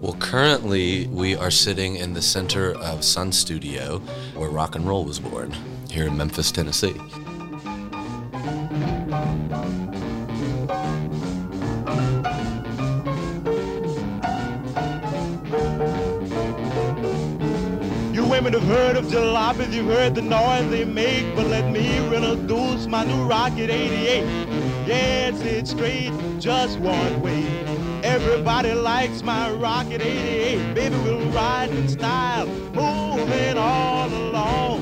Well, currently we are sitting in the center of Sun Studio, where rock and roll was born, here in Memphis, Tennessee. You women have heard of jalopies, you've heard the noise they make, but let me introduce my new Rocket 88. Yes, it's straight, just one way. Everybody likes my Rocket 88. Baby, we'll ride in style, moving all along.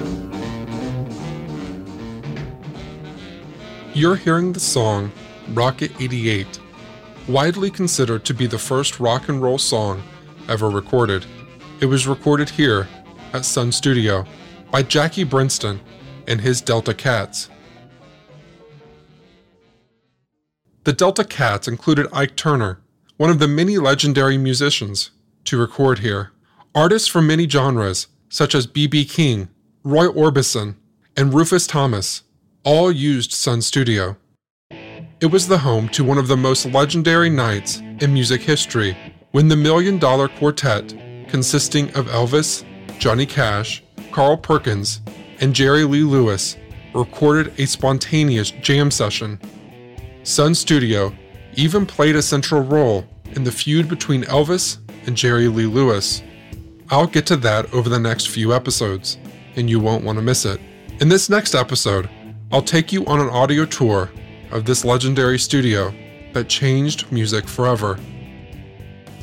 You're hearing the song Rocket 88, widely considered to be the first rock and roll song ever recorded. It was recorded here at Sun Studio by Jackie Brenston and his Delta Cats. The Delta Cats included Ike Turner, one of the many legendary musicians, to record here. Artists from many genres, such as B.B. King, Roy Orbison, and Rufus Thomas, all used Sun Studio. It was the home to one of the most legendary nights in music history when the Million Dollar Quartet, consisting of Elvis, Johnny Cash, Carl Perkins, and Jerry Lee Lewis, recorded a spontaneous jam session. Sun Studio even played a central role in the feud between Elvis and Jerry Lee Lewis. I'll get to that over the next few episodes, and you won't want to miss it. In this next episode, I'll take you on an audio tour of this legendary studio that changed music forever.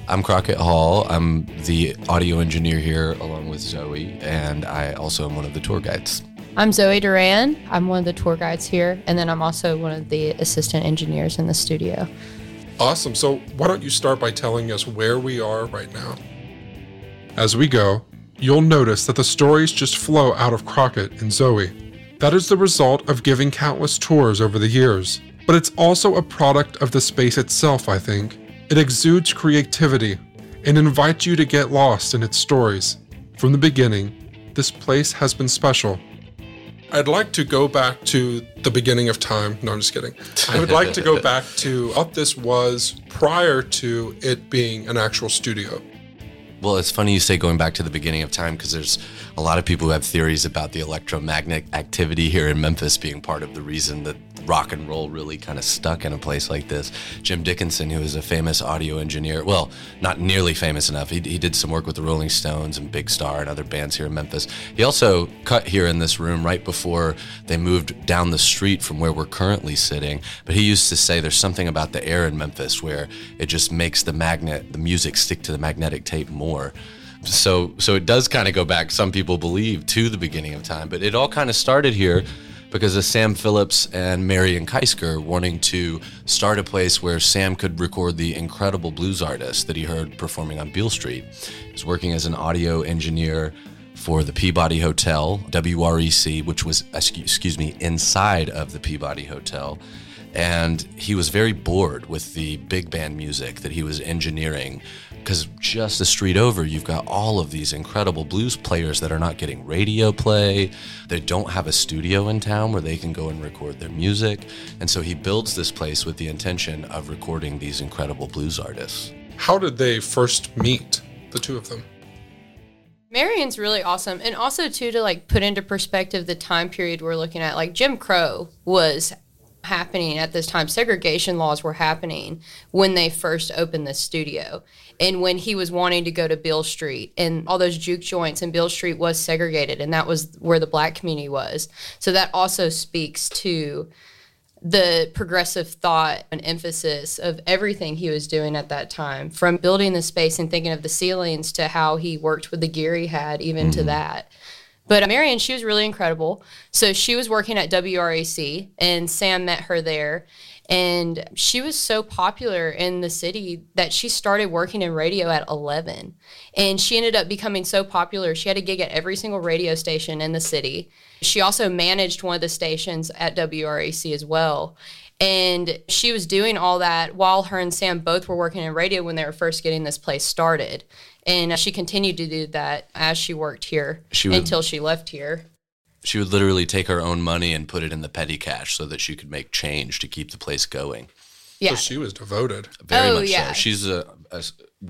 I'm Crockett Hall. I'm the audio engineer here along with Zoe, and I also am one of the tour guides. I'm Zoe Duran. I'm one of the tour guides here, and then I'm also one of the assistant engineers in the studio. Awesome. So, why don't you start by telling us where we are right now? As we go, you'll notice that the stories just flow out of Crockett and Zoe. That is the result of giving countless tours over the years. But it's also a product of the space itself, I think. It exudes creativity and invites you to get lost in its stories. From the beginning, this place has been special. I'd like to go back to the beginning of time. No, I'm just kidding. I would like to go back to what this was prior to it being an actual studio. Well, it's funny you say going back to the beginning of time because there's a lot of people who have theories about the electromagnetic activity here in Memphis being part of the reason that rock and roll really kind of stuck in a place like this. Jim Dickinson, who is a famous audio engineer, well, not nearly famous enough. He, he did some work with the Rolling Stones and Big Star and other bands here in Memphis. He also cut here in this room right before they moved down the street from where we're currently sitting. But he used to say there's something about the air in Memphis where it just makes the magnet, the music stick to the magnetic tape more so so it does kind of go back some people believe to the beginning of time but it all kind of started here because of Sam Phillips and Marion Keisker wanting to start a place where Sam could record the incredible blues artists that he heard performing on Beale Street. He was working as an audio engineer for the Peabody Hotel, WREC, which was, excuse me, inside of the Peabody Hotel. And he was very bored with the big band music that he was engineering because just the street over, you've got all of these incredible blues players that are not getting radio play. They don't have a studio in town where they can go and record their music. And so he builds this place with the intention of recording these incredible blues artists. How did they first meet, the two of them? Marion's really awesome. And also, too, to like put into perspective the time period we're looking at, like Jim Crow was happening at this time. Segregation laws were happening when they first opened the studio. And when he was wanting to go to Beale Street and all those juke joints and Beale Street was segregated and that was where the black community was. So that also speaks to the progressive thought and emphasis of everything he was doing at that time, from building the space and thinking of the ceilings to how he worked with the gear he had, even mm-hmm. to that. But Marion, she was really incredible. So she was working at WREC, and Sam met her there. And she was so popular in the city that she started working in radio at 11. And she ended up becoming so popular, she had a gig at every single radio station in the city. She also managed one of the stations at WREC as well. And she was doing all that while her and Sam both were working in radio when they were first getting this place started. And she continued to do that as she worked here She would- until she left here. She would literally take her own money and put it in the petty cash so that she could make change to keep the place going. Yeah. So she was devoted. Very Oh, much yeah. so. She's a, a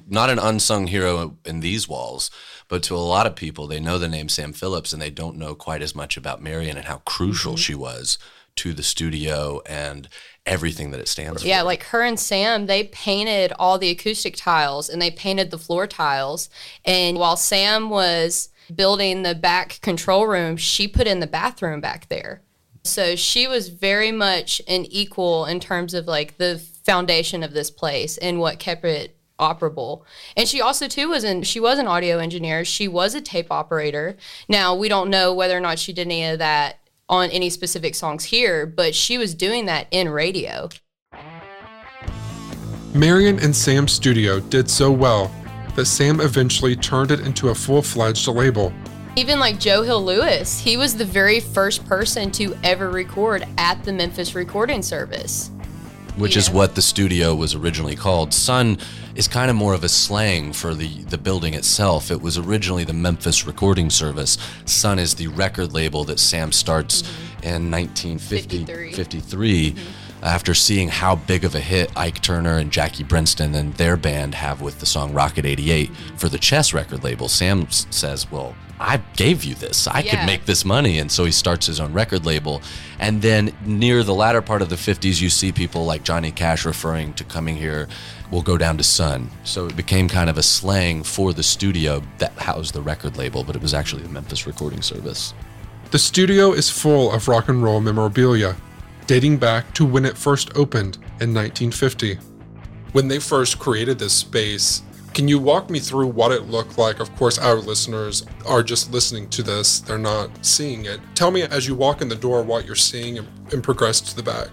not an unsung hero in these walls, but to a lot of people, they know the name Sam Phillips and they don't know quite as much about Marion and how crucial Mm-hmm. she was to the studio and everything that it stands for. Yeah, like her and Sam, they painted all the acoustic tiles and they painted the floor tiles. And while Sam was building the back control room, she put in the bathroom back there. So she was very much an equal in terms of like the foundation of this place and what kept it operable. And she also too was an she was an audio engineer. She was a tape operator. Now we don't know whether or not she did any of that on any specific songs here, but she was doing that in radio. Marion and Sam's studio did so well that Sam eventually turned it into a full fledged label. Even like Joe Hill Louis, he was the very first person to ever record at the Memphis Recording Service. Which is what the studio was originally called. Sun is kind of more of a slang for the, the building itself. It was originally the Memphis Recording Service. Sun is the record label that Sam starts mm-hmm. in 1950, 53. 53, mm-hmm. after seeing how big of a hit Ike Turner and Jackie Brenston and their band have with the song Rocket 88 for the Chess record label. Sam says, Well, I gave you this. I could make this money. And so he starts his own record label. And then near the latter part of the 50s, you see people like Johnny Cash referring to coming here, we'll go down to Sun. So it became kind of a slang for the studio that housed the record label, but it was actually the Memphis Recording Service. The studio is full of rock and roll memorabilia, dating back to when it first opened in 1950. When they first created this space, can you walk me through what it looked like? Of course, our listeners are just listening to this, they're not seeing it. Tell me as you walk in the door what you're seeing and, and progress to the back.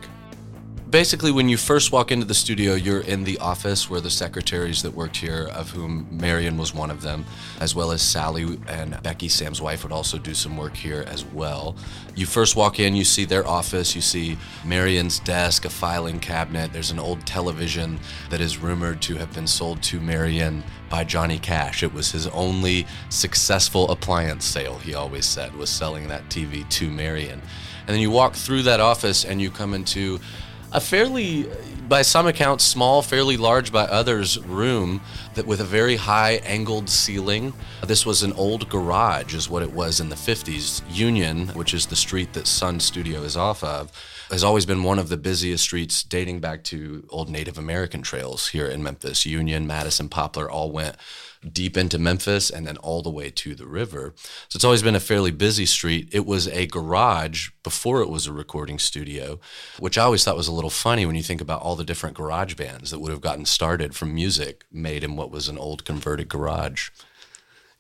Basically, when you first walk into the studio, you're in the office where the secretaries that worked here, of whom Marion was one of them, as well as Sally and Becky, Sam's wife, would also do some work here as well. You first walk in, you see their office, you see Marion's desk, a filing cabinet. There's an old television that is rumored to have been sold to Marion by Johnny Cash. It was his only successful appliance sale, he always said, was selling that TV to Marion. And then you walk through that office and you come into a fairly, by some accounts, small, fairly large by others room that with a very high angled ceiling. This was an old garage, is what it was in the 50s. Union, which is the street that Sun Studio is off of, has always been one of the busiest streets dating back to old Native American trails here in Memphis. Union, Madison, Poplar all went deep into Memphis and then all the way to the river. So it's always been a fairly busy street. It was a garage before it was a recording studio, which I always thought was a little funny when you think about all the different garage bands that would have gotten started from music made in what was an old converted garage.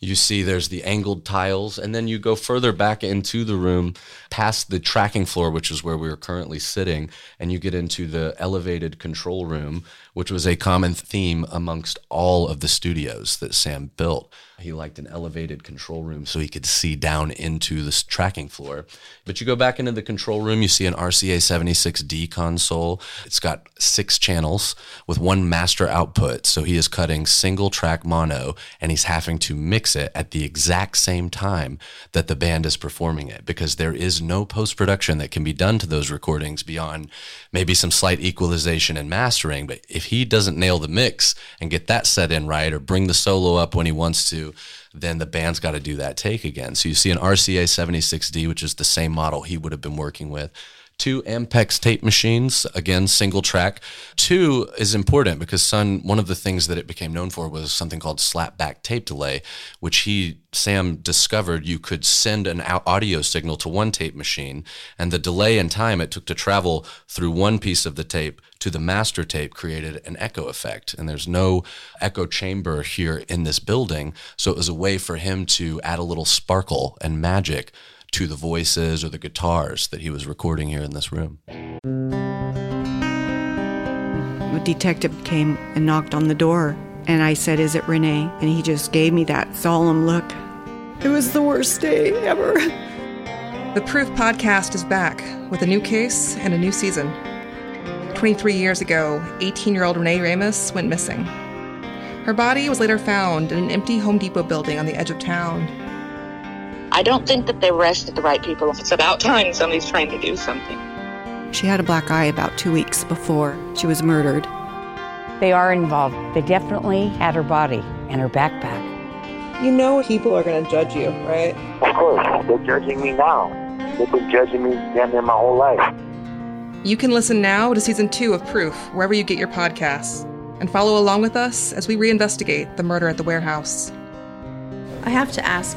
You see there's the angled tiles, and then you go further back into the room past the tracking floor, which is where we are currently sitting, and you get into the elevated control room, which was a common theme amongst all of the studios that Sam built. He liked an elevated control room so he could see down into this tracking floor. But you go back into the control room, you see an RCA 76D console. It's got six channels with one master output. So he is cutting single track mono and he's having to mix it at the exact same time that the band is performing it because there is no post production that can be done to those recordings beyond maybe some slight equalization and mastering. But if he doesn't nail the mix and get that set in right or bring the solo up when he wants to, then the band's got to do that take again. So you see an RCA 76D, which is the same model he would have been working with. Two Ampex tape machines, again, single track. Two is important because Sun, one of the things that it became known for was something called slapback tape delay, which he, Sam, discovered you could send an audio signal to one tape machine, and the delay in time it took to travel through one piece of the tape to the master tape created an echo effect. And there's no echo chamber here in this building. So it was a way for him to add a little sparkle and magic to the voices or the guitars that he was recording here in this room. A detective came and knocked on the door, and I said, Is it Renee? And he just gave me that solemn look. It was the worst day ever. The Proof podcast is back with a new case and a new season. 23 years ago, 18 year old Renee Ramos went missing. Her body was later found in an empty Home Depot building on the edge of town. I don't think that they arrested the right people. It's about time somebody's trying to do something. She had a black eye about two weeks before she was murdered. They are involved. They definitely had her body and her backpack. You know people are going to judge you, right? Of course. They're judging me now. They've been judging me damn near my whole life. You can listen now to season two of Proof wherever you get your podcasts and follow along with us as we reinvestigate the murder at the warehouse. I have to ask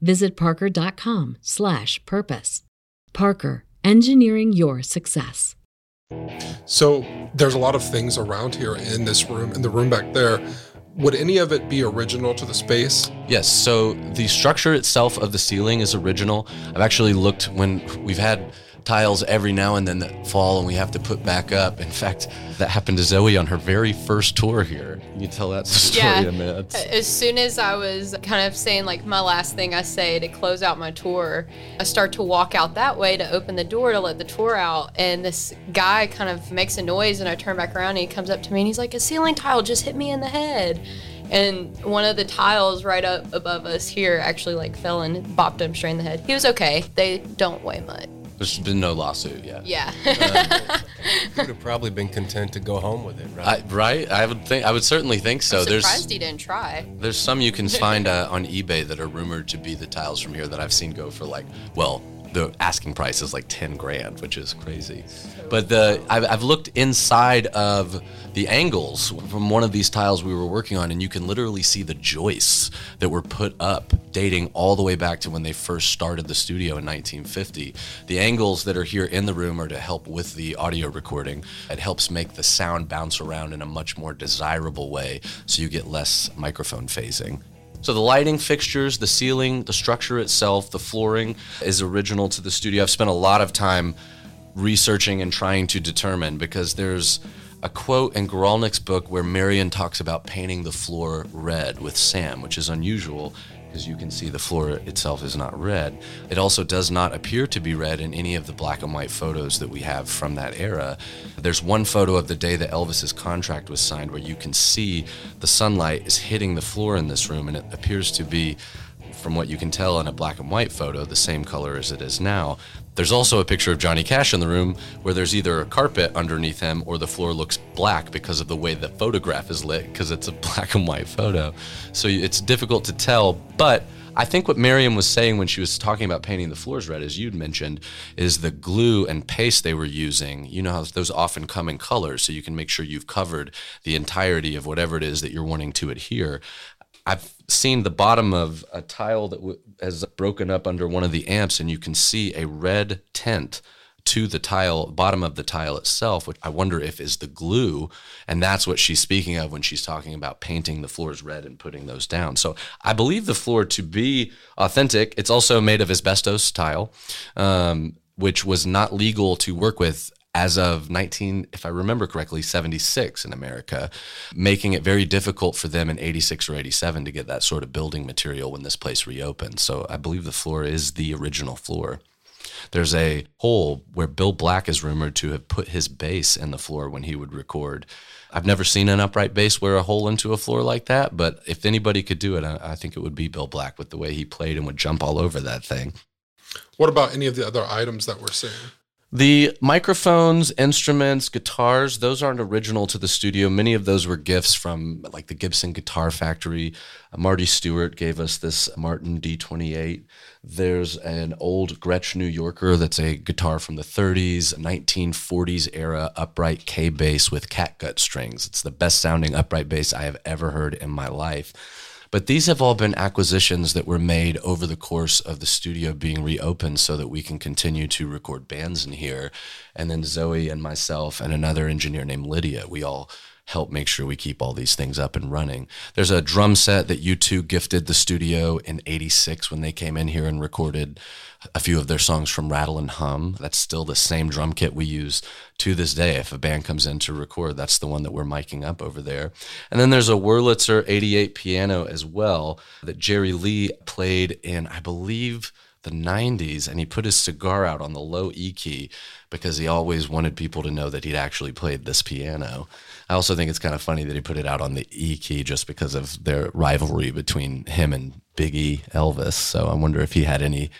visit parker.com/purpose. Parker, engineering your success. So there's a lot of things around here in this room, in the room back there. Would any of it be original to the space? Yes, so the structure itself of the ceiling is original. I've actually looked when we've had tiles every now and then that fall and we have to put back up. In fact, that happened to Zoe on her very first tour here. Can you tell that story Yeah. in a minute? As soon as I was kind of saying like my last thing I say to close out my tour, I start to walk out that way to open the door to let the tour out, and this guy kind of makes a noise, and I turn back around and he comes up to me and he's like, "A ceiling tile just hit me in the head." And one of the tiles right up above us here actually like fell and bopped him straight in the head. He was okay. They don't weigh much. There's been no lawsuit yet. Yeah. He would have probably been content to go home with it, right? I, right? I would think. I would certainly think so. I'm There's surprised he didn't try. There's some you can find uh, on eBay that are rumored to be the tiles from here that I've seen go for like, well, the asking price is like 10 grand, which is crazy. But the I've, I've looked inside of the angles from one of these tiles we were working on, and you can literally see the joists that were put up dating all the way back to when they first started the studio in 1950. The angles that are here in the room are to help with the audio recording. It helps make the sound bounce around in a much more desirable way so you get less microphone phasing. So the lighting fixtures, the ceiling, the structure itself, the flooring is original to the studio. I've spent a lot of time researching and trying to determine because there's a quote in Guralnick's book where Marion talks about painting the floor red with Sam, which is unusual because you can see the floor itself is not red. It also does not appear to be red in any of the black and white photos that we have from that era. There's one photo of the day that Elvis's contract was signed where you can see the sunlight is hitting the floor in this room and it appears to be from what you can tell in a black and white photo, the same color as it is now. There's also a picture of Johnny Cash in the room where there's either a carpet underneath him or the floor looks black because of the way the photograph is lit because it's a black and white photo. So it's difficult to tell, but I think what Miriam was saying when she was talking about painting the floors red, as you'd mentioned, is the glue and paste they were using. You know how those often come in colors, so you can make sure you've covered the entirety of whatever it is that you're wanting to adhere. I've seen the bottom of a tile that w- has broken up under one of the amps, and you can see a red tint to the tile, bottom of the tile itself, which I wonder if is the glue. And that's what she's speaking of when she's talking about painting the floors red and putting those down. So I believe the floor to be authentic. It's also made of asbestos tile, um, which was not legal to work with as of 19 if i remember correctly 76 in america making it very difficult for them in 86 or 87 to get that sort of building material when this place reopened. So i believe the floor is the original floor. There's a hole where bill black is rumored to have put his bass in the floor when he would record. I've never seen an upright bass wear a hole into a floor like that but if anybody could do it i, think it would be bill black with the way he played and would jump all over that thing. What about any of the other items that we're seeing? The microphones, instruments, guitars, those aren't original to the studio. Many of those were gifts from like the Gibson Guitar Factory. Uh, Marty Stuart gave us this Martin D28. There's an old Gretsch New Yorker that's a guitar from the 30s, 1940s era upright Kay bass with catgut strings. It's the best sounding upright bass I have ever heard in my life. But these have all been acquisitions that were made over the course of the studio being reopened so that we can continue to record bands in here. And then Zoe and myself and another engineer named Lydia, we all help make sure we keep all these things up and running. There's a drum set that U2 gifted the studio in 86 when they came in here and recorded a few of their songs from Rattle and Hum. That's still the same drum kit we use to this day. If a band comes in to record, that's the one that we're miking up over there. And then there's a Wurlitzer 88 piano as well that Jerry Lee played in, I believe, the 90s and he put his cigar out on the low E key because he always wanted people to know that he'd actually played this piano. I also think it's kind of funny that he put it out on the E key just because of their rivalry between him and Biggie Elvis. So I wonder if he had any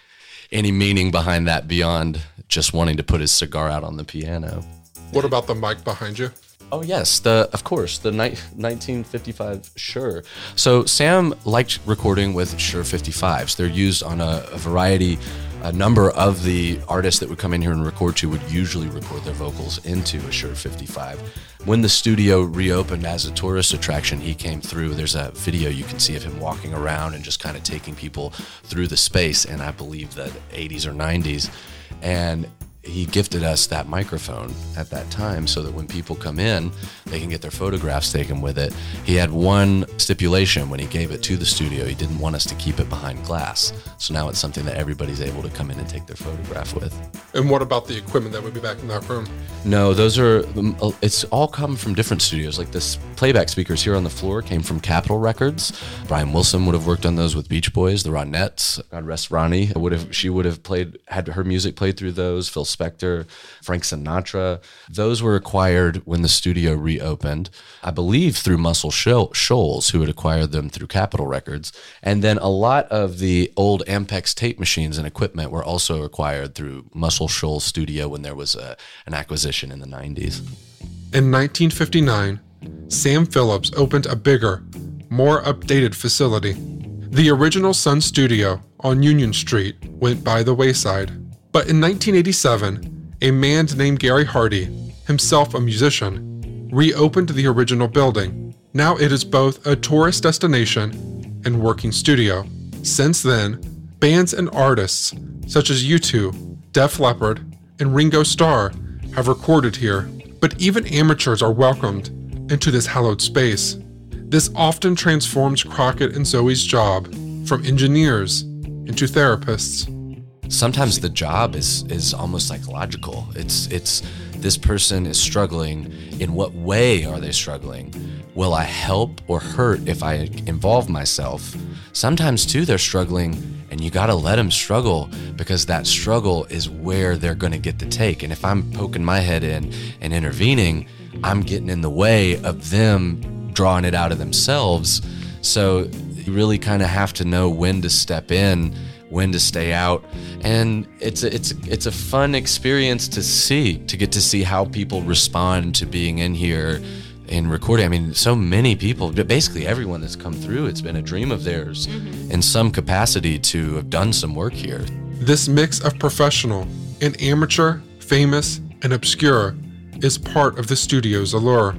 any meaning behind that beyond just wanting to put his cigar out on the piano. What about the mic behind you? Oh yes, the of course the ni- 1955 Shure. So Sam liked recording with Shure 55s. They're used on a, a variety, a number of the artists that would come in here and record to would usually record their vocals into a Shure 55. When the studio reopened as a tourist attraction, he came through. There's a video you can see of him walking around and just kind of taking people through the space, and I believe the 80s or 90s. And he gifted us that microphone at that time so that when people come in, they can get their photographs taken with it. He had one stipulation when he gave it to the studio. He didn't want us to keep it behind glass. So now it's something that everybody's able to come in and take their photograph with. And what about the equipment that would be back in that room? No, those are, um, uh, it's all come from different studios. Like this playback speakers here on the floor came from Capitol Records. Brian Wilson would have worked on those with Beach Boys, the Ronettes, God rest Ronnie. Would have, she would have played, had her music played through those. Phil Spector, Frank Sinatra. Those were acquired when the studio reopened, I believe through Muscle Shoals, who had acquired them through Capitol Records. And then a lot of the old Ampex tape machines and equipment were also acquired through Muscle Shoals Studio when there was a, an acquisition in the 90s. In 1959, Sam Phillips opened a bigger, more updated facility. The original Sun Studio on Union Street went by the wayside. But in 1987, a man named Gary Hardy, himself a musician, reopened the original building. Now it is both a tourist destination and working studio. Since then, bands and artists such as U2, Def Leppard, and Ringo Starr have recorded here, but even amateurs are welcomed into this hallowed space. This often transforms Crockett and Zoe's job from engineers into therapists sometimes the job is is almost psychological. It's it's this person is struggling. In what way are they struggling? Will I help or hurt if I involve myself? Sometimes too they're struggling and you got to let them struggle because that struggle is where they're going to get the take. And if I'm poking my head in and intervening, I'm getting in the way of them drawing it out of themselves. So you really kind of have to know when to step in when to stay out. And it's a, it's it's a fun experience to see to get to see how people respond to being in here and recording. I mean so many people basically everyone that's come through it's been a dream of theirs mm-hmm. in some capacity to have done some work here. This mix of professional and amateur famous and obscure is part of the studio's allure.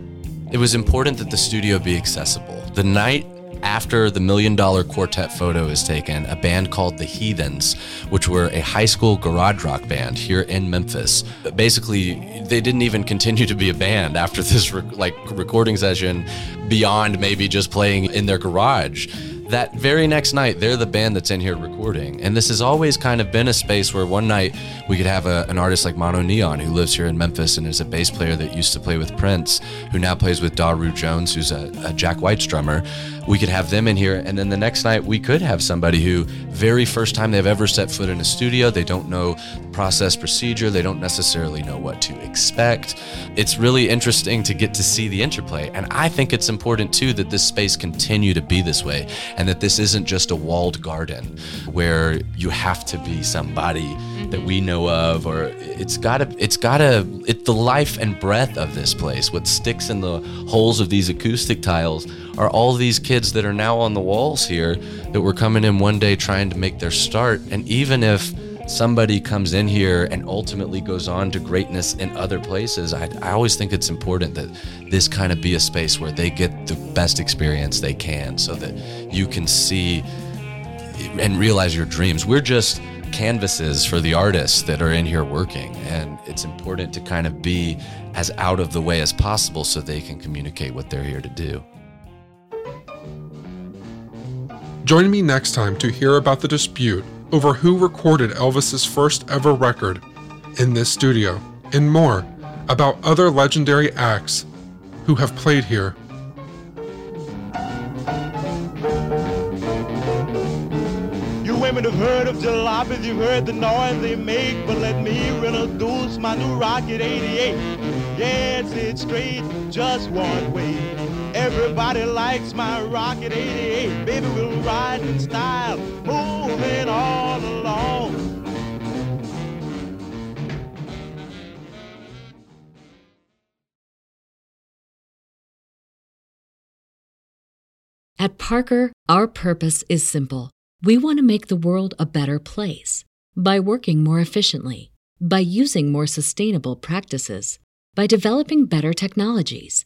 It was important that the studio be accessible. The night after the Million Dollar Quartet photo is taken, a band called The Heathens, which were a high school garage rock band here in Memphis. Basically, they didn't even continue to be a band after this like recording session beyond maybe just playing in their garage that very next night, they're the band that's in here recording. And this has always kind of been a space where one night we could have a, an artist like MonoNeon, who lives here in Memphis and is a bass player that used to play with Prince, who now plays with Daru Jones, who's a, a Jack White's drummer. We could have them in here. And then the next night, we could have somebody who, very first time they've ever set foot in a studio, they don't know the process procedure, they don't necessarily know what to expect. It's really interesting to get to see the interplay. And I think it's important too that this space continue to be this way and that this isn't just a walled garden where you have to be somebody mm-hmm. that we know of or it's gotta it's gotta it's the life and breath of this place what sticks in the holes of these acoustic tiles are all these kids that are now on the walls here that were coming in one day trying to make their start and even if somebody comes in here and ultimately goes on to greatness in other places, I, I always think it's important that this kind of be a space where they get the best experience they can so that you can see and realize your dreams. We're just canvases for the artists that are in here working, and it's important to kind of be as out of the way as possible so they can communicate what they're here to do. Join me next time to hear about the dispute over who recorded Elvis's first ever record in this studio, and more about other legendary acts who have played here. You women have heard of jalopies, you've heard the noise they make, but let me introduce my new Rocket 88. Yes, it's straight, just one way. Everybody likes my Rocket 88. Baby, we'll ride in style, moving all along. At Parker, our purpose is simple. We want to make the world a better place by working more efficiently, by using more sustainable practices, by developing better technologies.